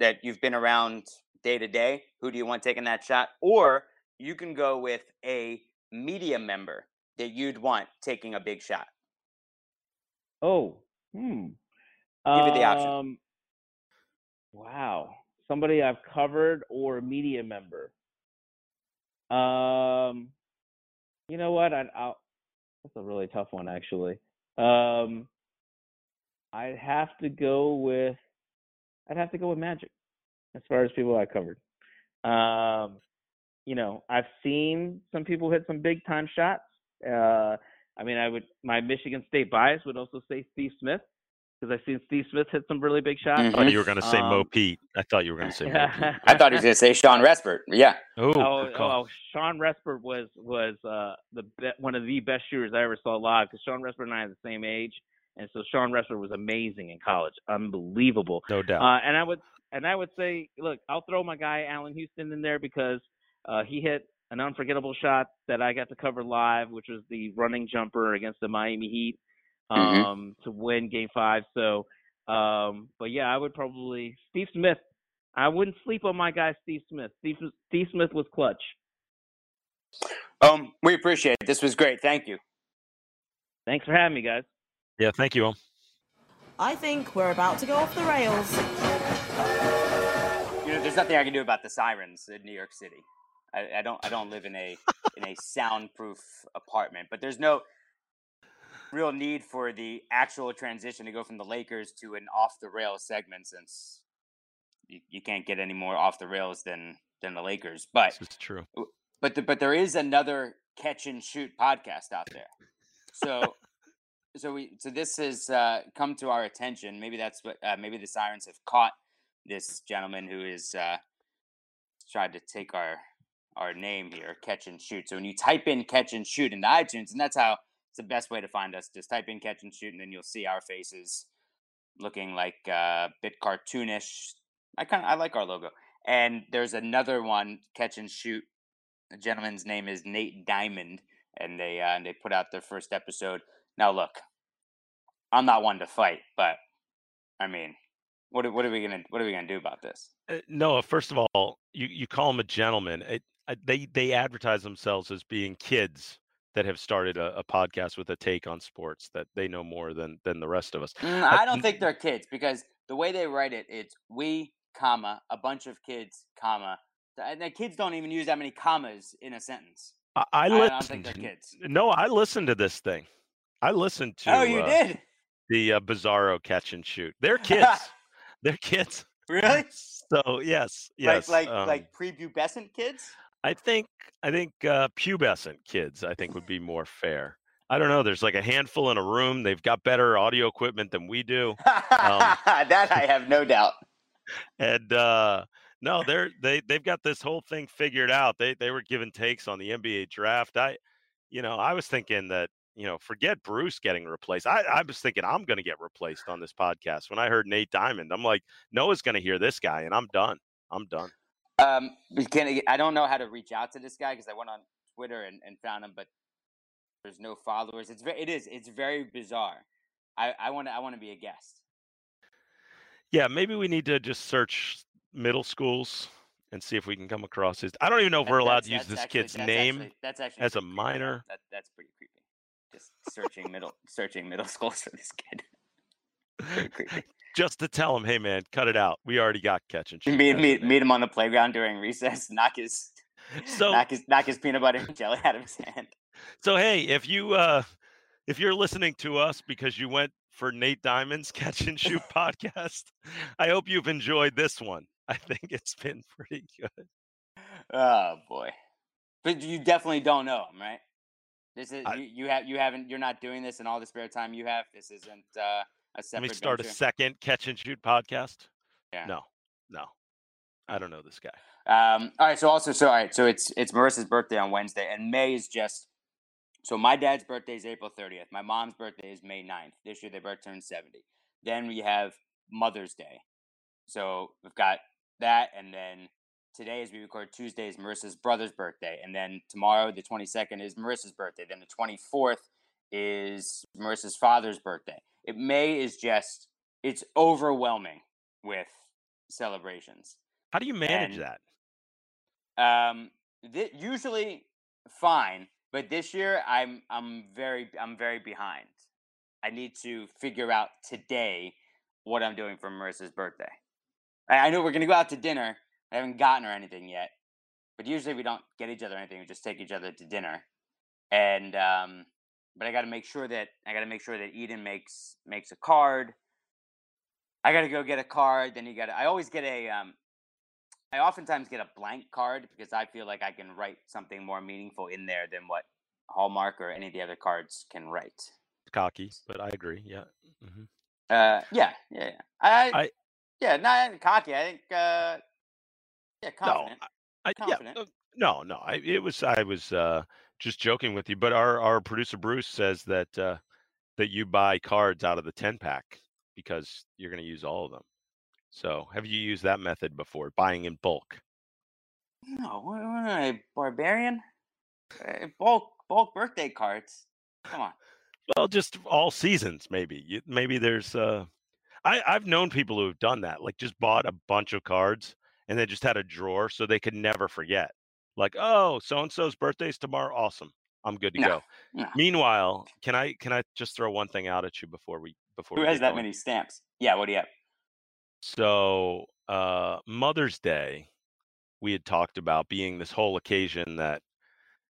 that you've been around day to day. Who do you want taking that shot? Or you can go with a media member that you'd want taking a big shot? Oh, hmm. Give you the option. Um, Wow, somebody I've covered or a media member. Um, you know what? I'd, I'll. That's a really tough one, actually. Um, I'd have to go with. I'd have to go with Magic, as far as people I covered. Um, you know, I've seen some people hit some big time shots. Uh, I mean, I would my Michigan State bias would also say Steve Smith because I've seen Steve Smith hit some really big shots. I thought you were going to say Mo Um, Pete. I thought you were going to say Mo Pete. I thought he was going to say Shawn Respert. Yeah. Oh, Oh, good oh, Shawn Respert was was uh, the be- one of the best shooters I ever saw live because Shawn Respert and I are the same age, and so Shawn Respert was amazing in college, unbelievable. no doubt. Uh, and I would and I would say, look, I'll throw my guy Allan Houston in there because uh, he hit an unforgettable shot that I got to cover live, which was the running jumper against the Miami Heat Mhm. um, to win Game Five. So, um, but yeah, I would probably Steve Smith. I wouldn't sleep on my guy Steve Smith. Steve Steve Smith was clutch. Um, we appreciate it. This was great. Thank you. Thanks for having me, guys. yeah, thank you. Ohm. I think we're about to go off the rails. You know, there's nothing I can do about the sirens in New York City. I, I don't. I don't live in a in a soundproof apartment, but there's no real need for the actual transition to go from the Lakers to an off the rails segment since you, you can't get any more off the rails than than the Lakers. But is true. but the, but there is another catch and shoot podcast out there. So so we so this has uh, come to our attention. Maybe that's what uh, maybe the sirens have caught this gentleman who is uh, tried to take our our name here, catch and shoot. So when you type in catch and shoot into iTunes, and that's how it's the best way to find us. Just type in catch and shoot, and then you'll see our faces looking like uh, a bit cartoonish. I kind of I like our logo. And there's another one, catch and shoot. The gentleman's name is Nate Diamond, and they uh, and they put out their first episode. Now look, I'm not one to fight, but I mean, what what are we gonna what are we gonna do about this? Uh, Noah, first of all, you, you call him a gentleman. It, they they advertise themselves as being kids that have started a, a podcast with a take on sports that they know more than than the rest of us. Mm, I don't think they're kids because the way they write it, it's we, comma, a bunch of kids, comma. And the kids don't even use that many commas in a sentence. I, I I don't think they're kids. No, I listened to this thing. I listened to oh, you uh, did? the uh, Bizarro catch and shoot. They're kids. They're kids. Really? So yes, yes. Like like um, like prepubescent kids? I think I think uh, pubescent kids I think would be more fair. I don't know. There's like a handful in a room. They've got better audio equipment than we do, that I have no doubt. and uh, no, they're they they've got this whole thing figured out. They they were giving takes on the NBA draft. I, you know, I was thinking that you know, forget Bruce getting replaced. I I was thinking I'm going to get replaced on this podcast. When I heard Nate Diamond, I'm like, Noah's going to hear this guy, and I'm done. I'm done. Um, can I don't know how to reach out to this guy because I went on Twitter and, and found him, but there's no followers. It's very it is it's very bizarre. I I want to I want to be a guest. Yeah, maybe we need to just search middle schools and see if we can come across his. I don't even know if That- we're allowed to use this actually- kid's that's name. actually- that's actually as a minor. That that's pretty creepy. Just searching middle searching middle schools for this kid. Just to tell him, hey man, cut it out. We already got catch and shoot. meet meet meet him on the playground during recess. Knock his. So knock his knock his peanut butter and jelly out of his hand. so hey, if you uh if you're listening to us because you went for Nate Diamond's catch and shoot podcast, I hope you've enjoyed this one. I think it's been pretty good. Oh boy, but you definitely don't know him, right? This is I- you, you have you haven't you're not doing this in all the spare time you have. This isn't uh, a Let me start a second catch and shoot podcast. Yeah. No, no, I don't know this guy. Um, all right. So also, so all right. So it's it's Marissa's birthday on Wednesday, and May is just. So my dad's birthday is April 30th. My mom's birthday is May 9th. This year they both turned 70. Then we have Mother's Day. So we've got that, and then today, as we record Tuesday, is Marissa's brother's birthday, and then tomorrow, the 22nd, is Marissa's birthday. Then the 24th is Marissa's father's birthday. It May is just it's overwhelming with celebrations. How do you manage And- that? Um, th- usually fine. But this year, I'm I'm very I'm very behind. I need to figure out today what I'm doing for Marissa's birthday. I, I know we're gonna go out to dinner. I haven't gotten her anything yet, but usually we don't get each other anything. We just take each other to dinner, and um, but I got to make sure that I got to make sure that Eden makes makes a card. I got to go get a card. Then you got to. I always get a. Um, I oftentimes get a blank card because I feel like I can write something more meaningful in there than what Hallmark or any of the other cards can write. Cocky, but I agree. Yeah. hmm Uh, yeah, yeah, yeah. I, I- yeah, not cocky. I think, uh, yeah, No, confident. I, yeah, Confident. uh, no, no. I, it was I was uh, just joking with you, but our our producer Bruce says that uh, that you buy cards out of the ten pack because you're going to use all of them. So, have you used that method before, buying in bulk? No, what, am I, a barbarian? Uh, bulk, bulk birthday cards. Come on. Well, just all seasons, maybe. You, maybe there's. Uh, I I've known people who have done that, like just bought a bunch of cards and then just had a drawer so they could never forget. Like, oh, so and so's birthday's tomorrow. Awesome, I'm good to No, go. no. Meanwhile, can I can I just throw one thing out at you before we before Who we has that going? many stamps? Yeah, what do you have? So, uh, Mother's Day, we had talked about being this whole occasion that,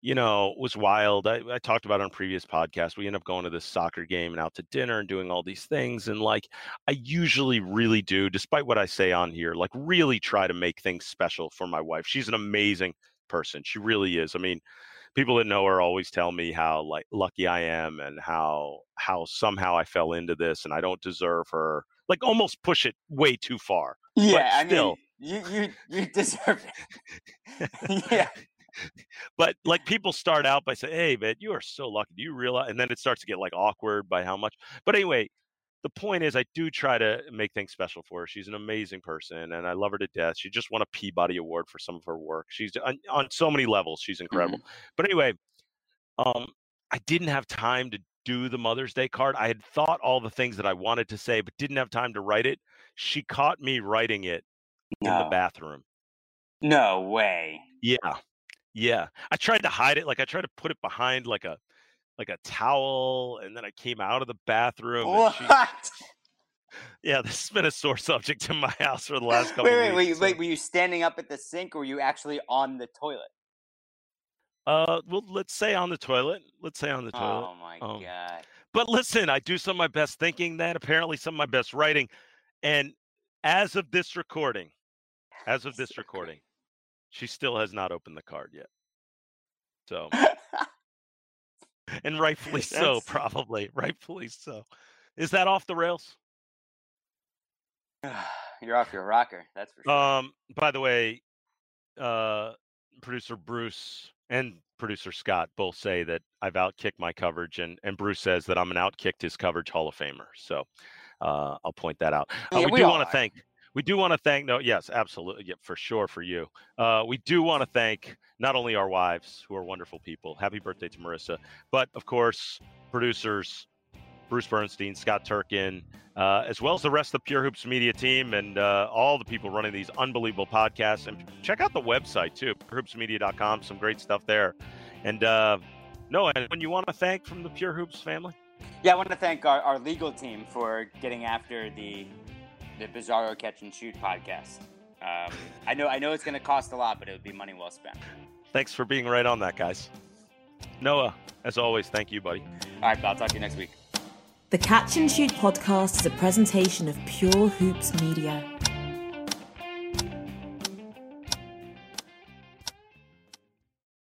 you know, was wild. I, I talked about it on previous podcasts. We end up going to this soccer game and out to dinner and doing all these things. And like, I usually really do, despite what I say on here, like, really try to make things special for my wife. She's an amazing person. She really is. I mean, people that know her always tell me how like lucky I am and how how somehow I fell into this and I don't deserve her. Like almost push it way too far. Yeah, I still. mean, you you you deserve it. yeah, But like people start out by saying, "Hey, man, you are so lucky. Do you realize?" And then it starts to get like awkward by how much. But anyway, the point is, I do try to make things special for her. She's an amazing person, and I love her to death. She just won a Peabody Award for some of her work. She's on, on so many levels. She's incredible. But anyway, um, I didn't have time to do the Mother's Day card. I had thought all the things that I wanted to say, but didn't have time to write it. She caught me writing it in the bathroom. no way. Yeah. Yeah. I tried to hide it. Like I tried to put it behind like a like a towel and then I came out of the bathroom What? she Yeah, this has been a sore subject in my house for the last couple Wait, wait, of wait, weeks. wait. Were you standing up at the sink, or were you actually on the toilet? Uh well let's say on the toilet. Let's say on the toilet. Oh my Um, god. But listen, I do some of my best thinking then, apparently some of my best writing. And as of this recording, as of this recording, she still has not opened the card yet. So and rightfully so, probably. Rightfully so. Is that off the rails? You're off your rocker. That's for sure. Um, by the way, uh, producer Bruce and producer Scott both say that I've outkicked my coverage, and and Bruce says that I'm an outkicked his coverage Hall of Famer. So uh, I'll point that out. Uh, Yeah, we, we do want to thank. We do want to thank. No, yes, absolutely, yeah, for sure, for you. Uh, we do want to thank not only our wives, who are wonderful people. Happy birthday to Marissa, but of course, producers Bruce Bernstein, Scott Turkin, uh, as well as the rest of the Pure Hoops media team and uh, all the people running these unbelievable podcasts. And check out the website too, purehoopsmedia.com. Some great stuff there. And no, and when you want to thank from the Pure Hoops family, Yeah, I want to thank our, our legal team for getting after the the Bizarro Catch and Shoot podcast. Um, I know I know it's going to cost a lot, but it would be money well spent. thanks for being right on that, guys. Noah, as always, thank you, buddy. All right, I'll talk to you next week. The Catch and Shoot podcast is a presentation of Pure Hoops Media.